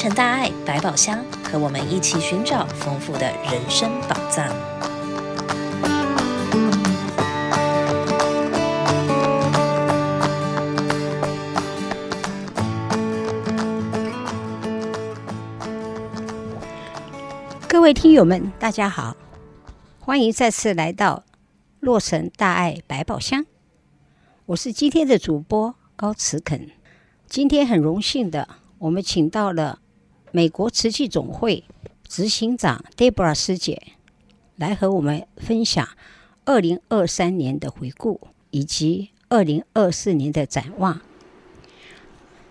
成大爱百宝箱，和我们一起寻找丰富的人生宝藏。各位听友们，大家好，欢迎再次来到洛城大爱百宝箱。我是今天的主播高慈肯。今天很荣幸的，我们请到了美国瓷器总会执行长 Deborah 师姐，来和我们分享二零二三年的回顾以及二零二四年的展望。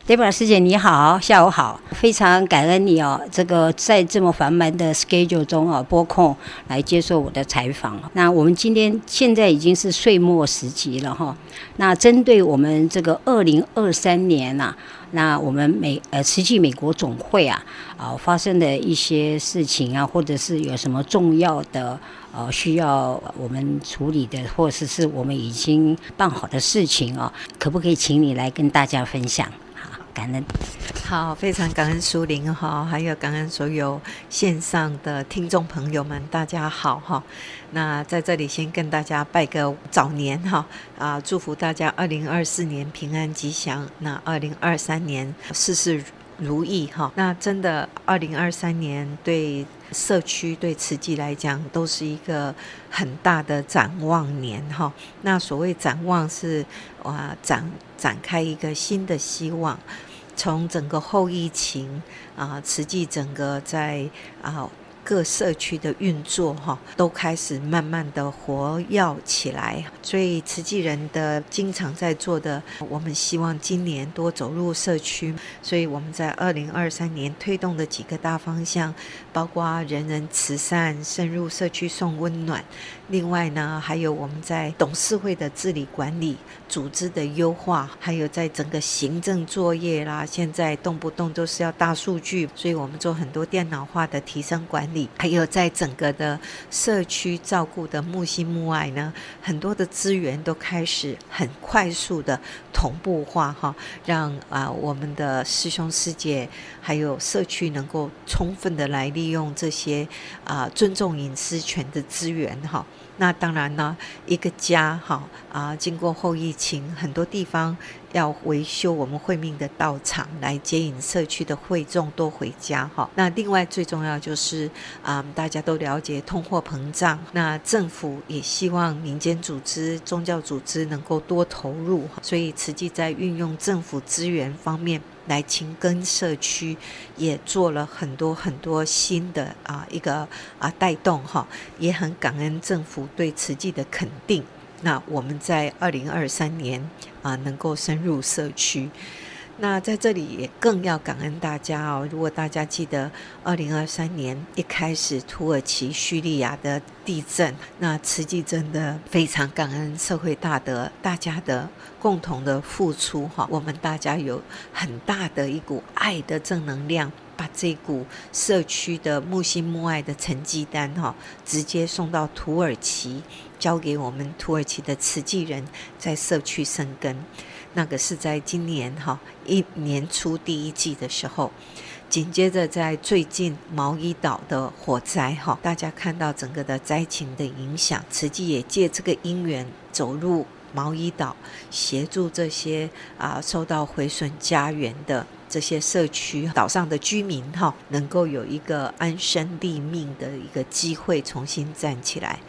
Debra 师姐你好，下午好，非常感恩你哦，这个在这么繁忙的 schedule 中啊，拨空来接受我的采访。那我们今天现在已经是岁末时期了哈，那针对我们这个二零二三年呐、那我们美呃慈济美国总会啊啊发生的一些事情啊，或者是有什么重要的呃需要我们处理的，或者是我们已经办好的事情啊，可不可以请你来跟大家分享？感恩，好，非常感恩苏玲哈，还有感恩所有线上的听众朋友们，大家好哈。那在这里先跟大家拜个早年哈啊，祝福大家二零二四年平安吉祥，那二零二三年事事如意哈。那真的二零二三年对社区对慈济来讲都是一个很大的展望年哈。那所谓展望是哇展展开一个新的希望。从整个后疫情啊，实际整个在啊各社区的运作哈，都开始慢慢的活跃起来。所以慈济人的经常在做的，我们希望今年多走入社区。所以我们在二零二三年推动的几个大方向，包括人人慈善、深入社区送温暖。另外呢，还有我们在董事会的治理管理、组织的优化，还有在整个行政作业啦，现在动不动都是要大数据，所以我们做很多电脑化的提升管理，还有在整个的社区照顾的木心木爱呢，很多的资源都开始很快速的同步化哈，让啊我们的师兄师姐还有社区能够充分的来利用这些啊尊重隐私权的资源哈。那当然呢，一个家哈啊，经过后疫情，很多地方要维修我们会命的道场，来接引社区的会众多回家哈。那另外最重要就是啊，大家都了解通货膨胀，那政府也希望民间组织、宗教组织能够多投入，所以慈济在运用政府资源方面。来勤耕社区，也做了很多很多新的啊一个啊带动哈，也很感恩政府对慈济的肯定。那我们在二零二三年啊能够深入社区。那在这里也更要感恩大家哦！如果大家记得，二零二三年一开始土耳其叙利亚的地震，那慈济真的非常感恩社会大德大家的共同的付出哈，我们大家有很大的一股爱的正能量，把这股社区的慕心慕爱的成绩单哈，直接送到土耳其，交给我们土耳其的慈济人在社区生根。那个是在今年哈一年初第一季的时候，紧接着在最近毛伊岛的火灾哈，大家看到整个的灾情的影响，慈济也借这个因缘走入毛伊岛，协助这些啊受到毁损家园的这些社区岛上的居民哈，能够有一个安身立命的一个机会，重新站起来。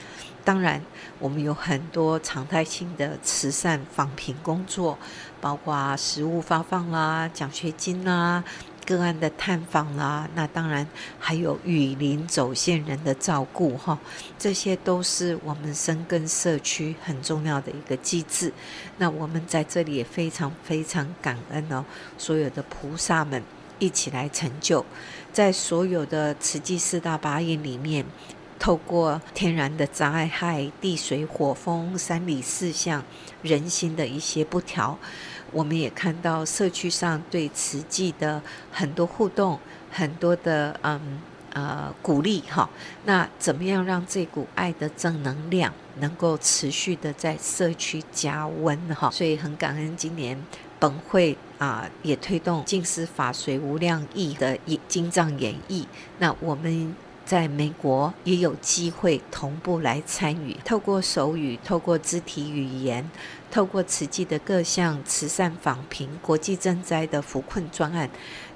当然，我们有很多常态性的慈善访贫工作，包括食物发放啦、奖学金啦、个案的探访啦。那当然还有雨林走线人的照顾哈，这些都是我们深耕社区很重要的一个机制。那我们在这里也非常非常感恩哦，所有的菩萨们一起来成就，在所有的慈济四大八愿里面。透过天然的灾害、地水火风三理四象、人心的一些不调，我们也看到社区上对慈济的很多互动、很多的嗯呃鼓励哈。那怎么样让这股爱的正能量能够持续的在社区加温哈？所以很感恩今年本会啊也推动净思法随无量义的经藏演绎，那我们在美国也有机会同步来参与，透过手语，透过肢体语言，透过慈济的各项慈善访贫、国际赈灾的扶困专案，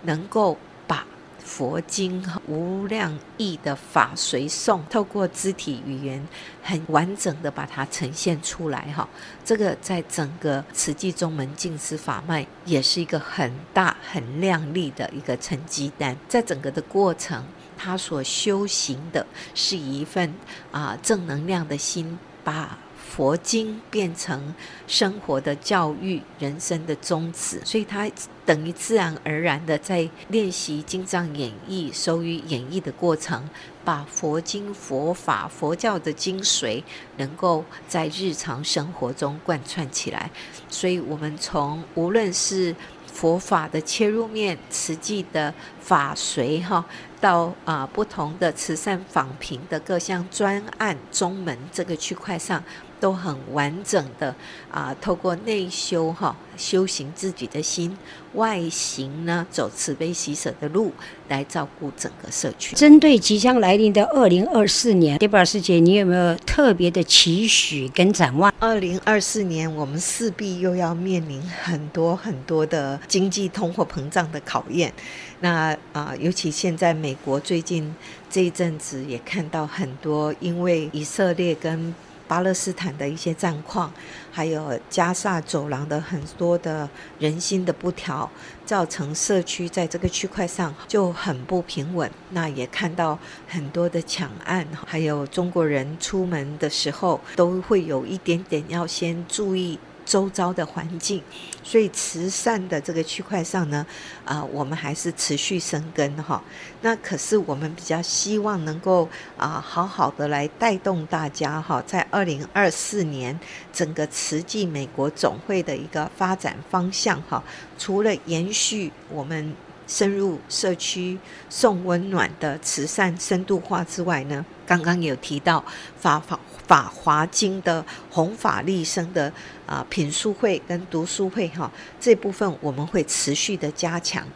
能够把。佛经无量义的法随诵，透过肢体语言很完整的把它呈现出来哈。这个在整个慈济中门静思法脉也是一个很大很亮丽的一个成绩单。在整个的过程，他所修行的是一份啊正能量的心，把。佛经变成生活的教育、人生的宗旨，所以他等于自然而然的在练习经藏演绎、手语演绎的过程，把佛经、佛法、佛教的精髓能够在日常生活中贯穿起来。所以，我们从无论是佛法的切入面、实际的法随哈，到啊不同的慈善访评的各项专案、中门这个区块上。都很完整的啊，透过内修哈，修行自己的心，外行呢走慈悲喜舍的路，来照顾整个社区。针对即将来临的二零二四年，Deborah 师姐，你有没有特别的期许跟展望？二零二四年，我们势必又要面临很多很多的经济通货膨胀的考验。那啊，尤其现在美国最近这一阵子也看到很多，因为以色列跟巴勒斯坦的一些战况，还有加萨走廊的很多的人心的不调，造成社区在这个区块上就很不平稳。那也看到很多的抢案，还有中国人出门的时候都会有一点点要先注意。周遭的环境，所以慈善的这个区块上呢，啊、我们还是持续生根哈。那可是我们比较希望能够啊、好好的来带动大家哈，在二零二四年整个慈济美国总会的一个发展方向哈，除了延续我们深入社区送温暖的慈善深度化之外呢，刚刚有提到法法。法华经的弘法利生的啊品书会跟读书会哈，这部分我们会持续的加强。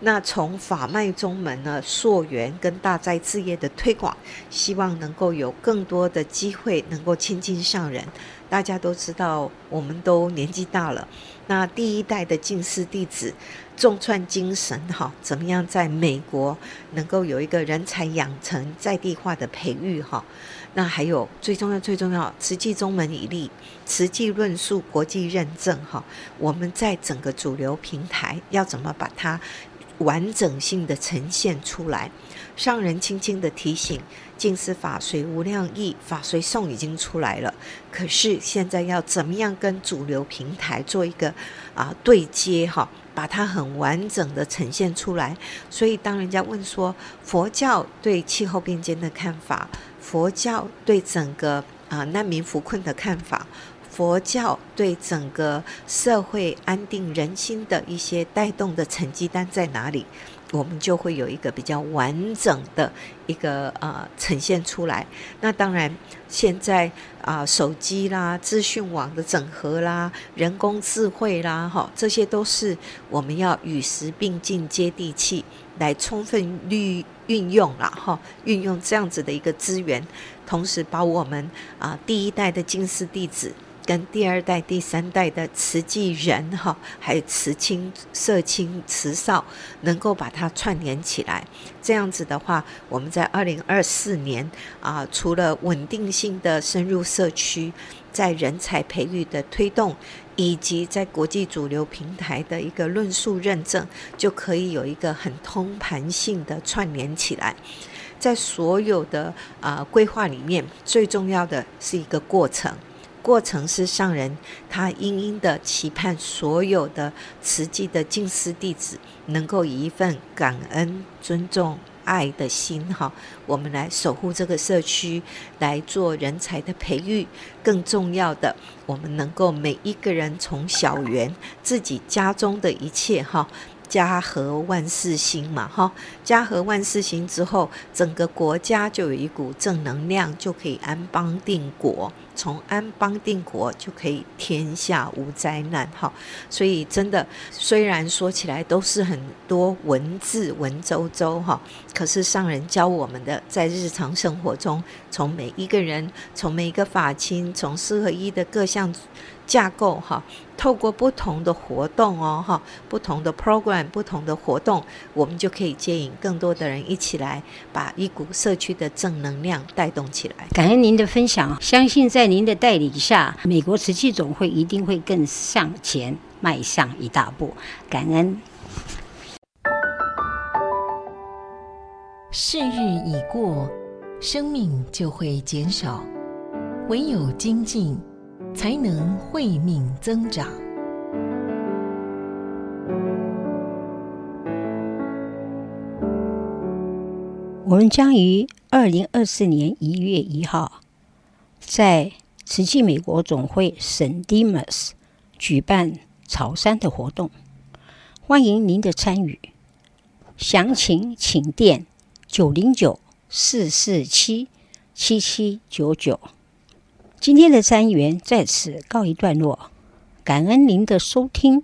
那从法脉宗门呢溯源跟大斋事业的推广，希望能够有更多的机会能够亲近上人。大家都知道，我们都年纪大了，那第一代的进士弟子。重创精神哈，怎么样在美国能够有一个人才养成在地化的培育哈？那还有最重要最重要，慈济宗门以立，慈济论述国际认证哈。我们在整个主流平台要怎么把它完整性的呈现出来？上人轻轻的提醒：静思法随无量义，法随诵已经出来了，可是现在要怎么样跟主流平台做一个啊对接哈？把它很完整的呈现出来，所以当人家问说佛教对气候变迁的看法，佛教对整个啊、难民扶困的看法，佛教对整个社会安定人心的一些带动的成绩单在哪里？我们就会有一个比较完整的一个呃呈现出来。那当然，现在啊、手机啦、资讯网的整合啦、人工智慧啦，哈，这些都是我们要与时并进、接地气，来充分运运用啦，哈，运用这样子的一个资源，同时把我们啊、第一代的静思弟子。跟第二代、第三代的慈济人哈，还有慈亲、社亲、慈少，能够把它串联起来。这样子的话，我们在二零二四年啊，除了稳定性的深入社区，在人才培育的推动，以及在国际主流平台的一个论述认证，就可以有一个很通盘性的串联起来。在所有的啊规划里面，最重要的是一个过程。过程是上人他殷殷的期盼，所有的慈济的静思弟子能够以一份感恩、尊重、爱的心，哈，我们来守护这个社区，来做人才的培育。更重要的，我们能够每一个人从小园自己家中的一切，哈。家和万事兴嘛，哈，家和万事兴之后，整个国家就有一股正能量，就可以安邦定国。从安邦定国就可以天下无灾难，哈。所以真的，虽然说起来都是很多文字文绉绉，哈，可是上人教我们的，在日常生活中，从每一个人，从每一个法亲，从四合一的各项。架构哈，透过不同的活动哦哈，不同的 program，不同的活动，我们就可以接引更多的人一起来，把一股社区的正能量带动起来。感恩您的分享，相信在您的带领下，美国瓷器总会一定会更向前迈上一大步。感恩。世日已过，生命就会减少，唯有精进。才能慧命增长。我们将于二零二四年一月一号在慈济美国总会圣迪马斯举办潮山的活动，欢迎您的参与。详情请电九零九四四七七七九九。今天的单元在此告一段落，感恩您的收听。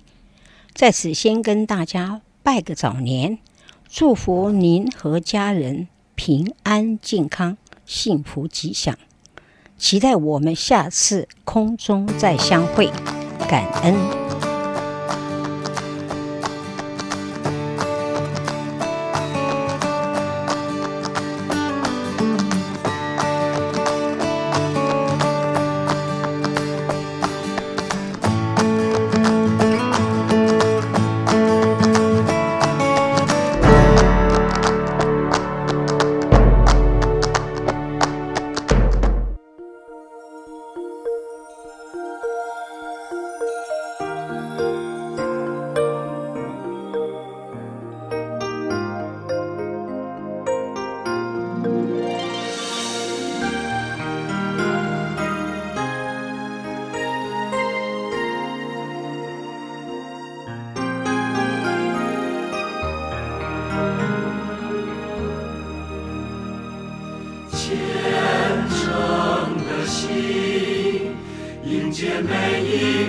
在此先跟大家拜个早年，祝福您和家人平安健康、幸福吉祥。期待我们下次空中再相会，感恩。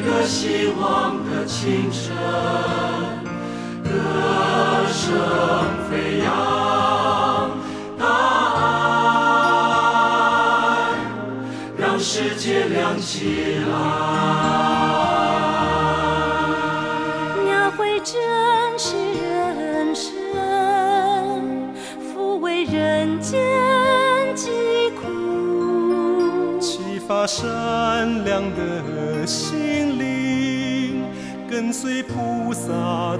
和希望的清晨。洒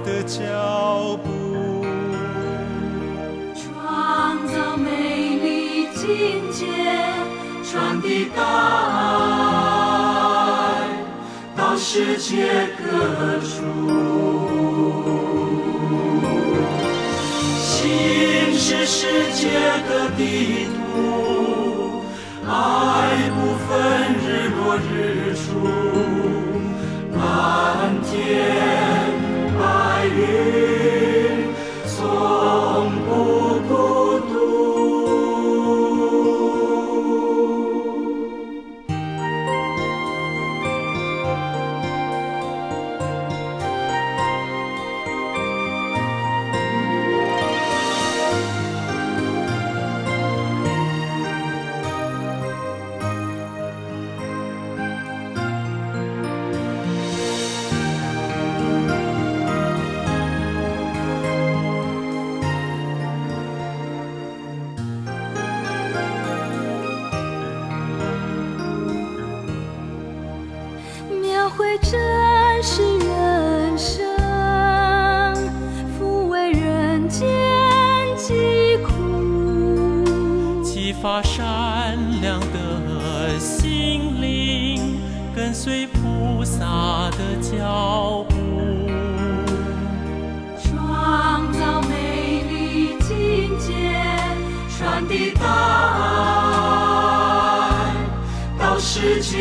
的脚步，创造美丽境界，传递大爱到世界各处，心是世界的地图，爱不分日落日出，蓝天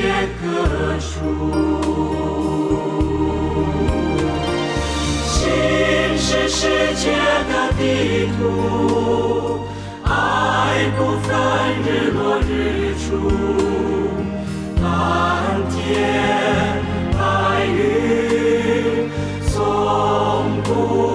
间隔处。心是世界的地图，爱不分日落日出，蓝天白云，从不。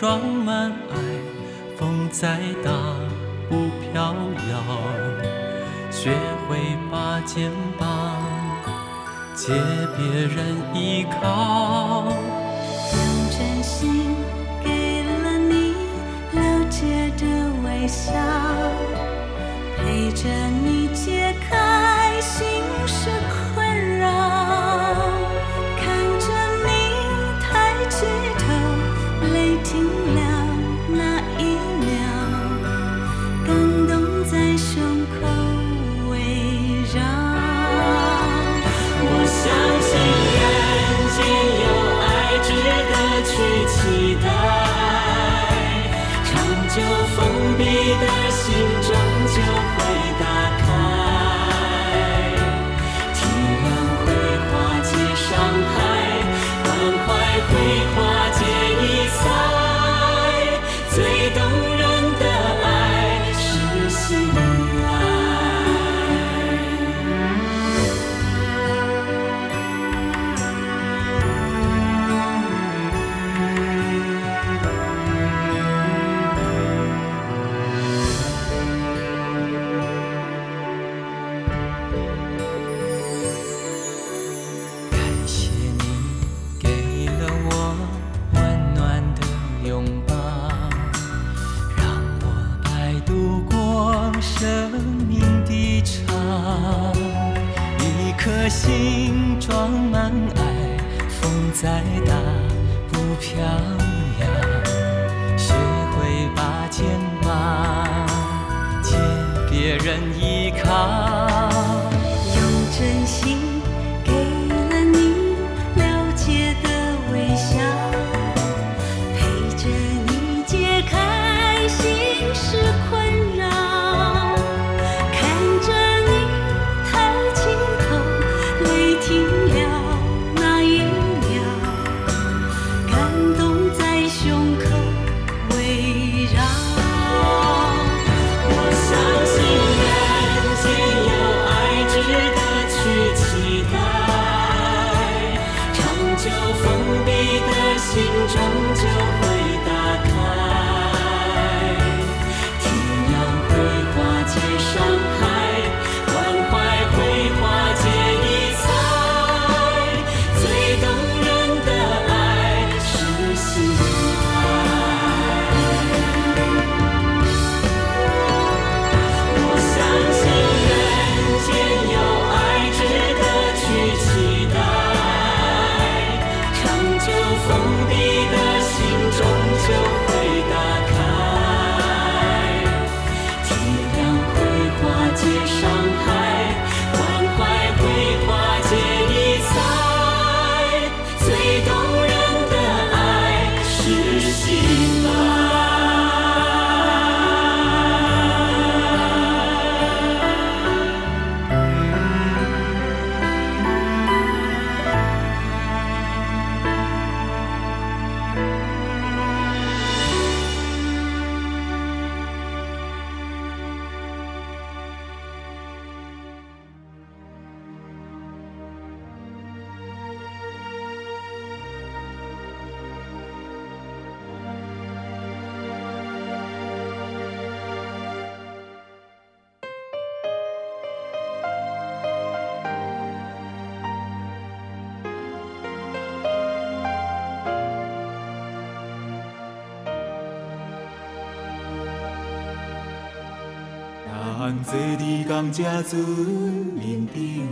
装满爱风再大不飘摇。学会把肩膀借别人依靠。用真心给了你了解的微笑。爱，风再大不飘。坐伫同一船面顶，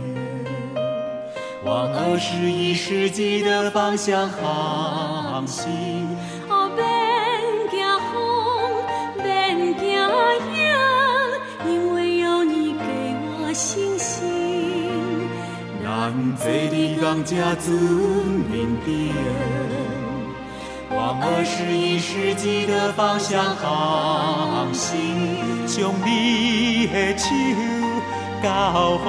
往二十一世纪的方向航行。哦，免惊风，免惊影，因为有你给我信心。咱坐伫同一船面顶。往二十一世纪的方向航行，将你的手交予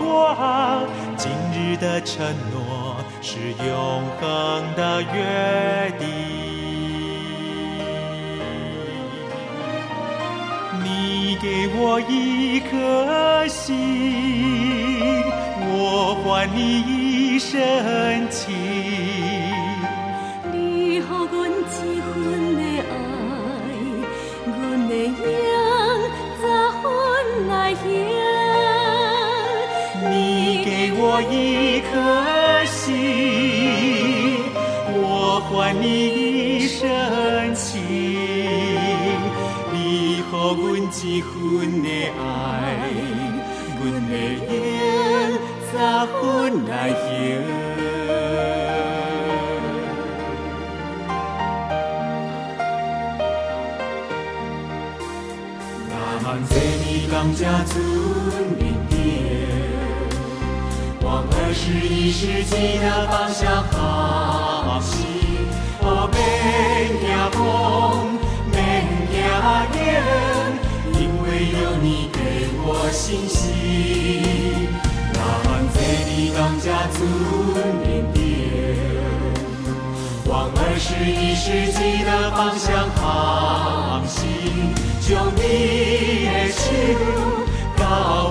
我，今日的承诺是永恒的约定。你给我一颗心，我还你一生情。我一颗心，我还你一生情。你给我一份的爱，阮的缘早分来行。坐伫同一船二十一世纪的方向航行。哦，免惊风，免惊影，因为有你给我信心。咱坐伫同一船面顶，往二十一世纪的方向航行。将你的手交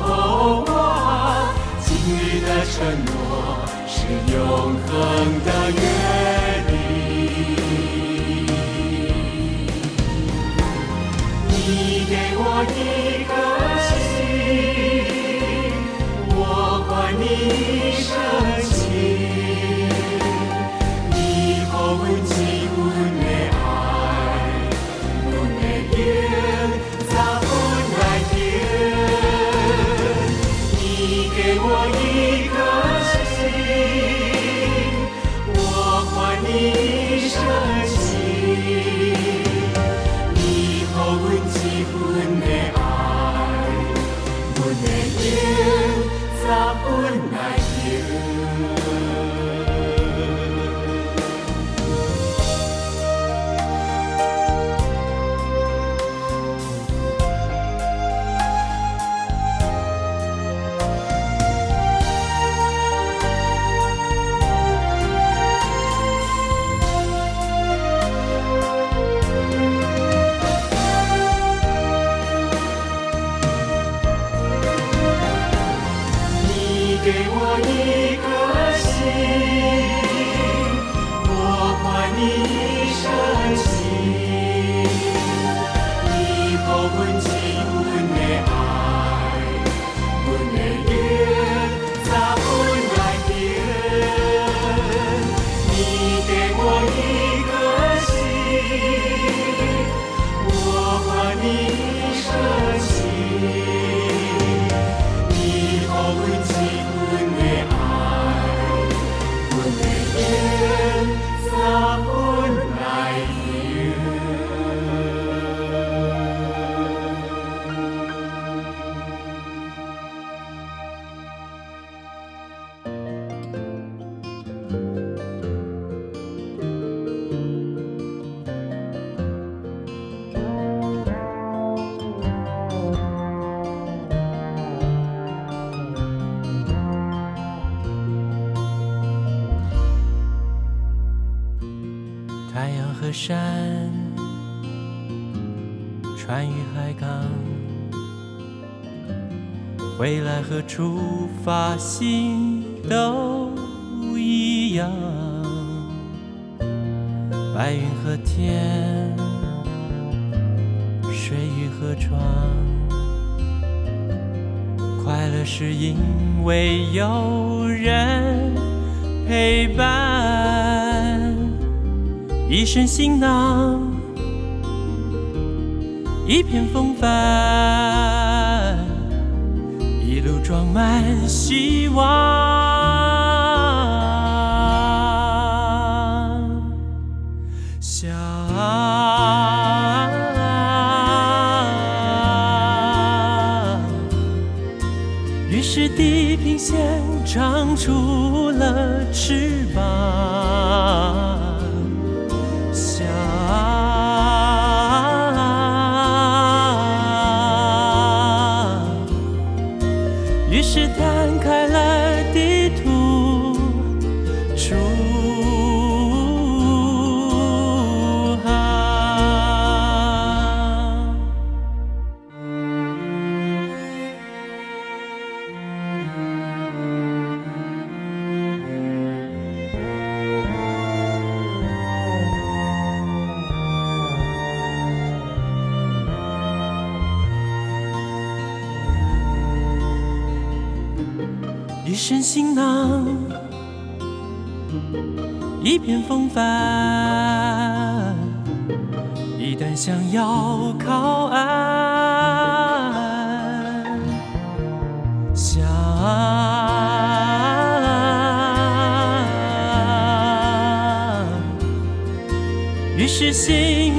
予我，承诺是永恒的约定。你给我一颗心，我还你一生山，船与海港，回来和出发心都一样。白云和天，水与河床，快乐是因为有人陪伴。一身行囊，一片风帆，一路装满希望，想。于是地平线长出一身行囊，一片风帆。一旦想要靠岸，想，于是心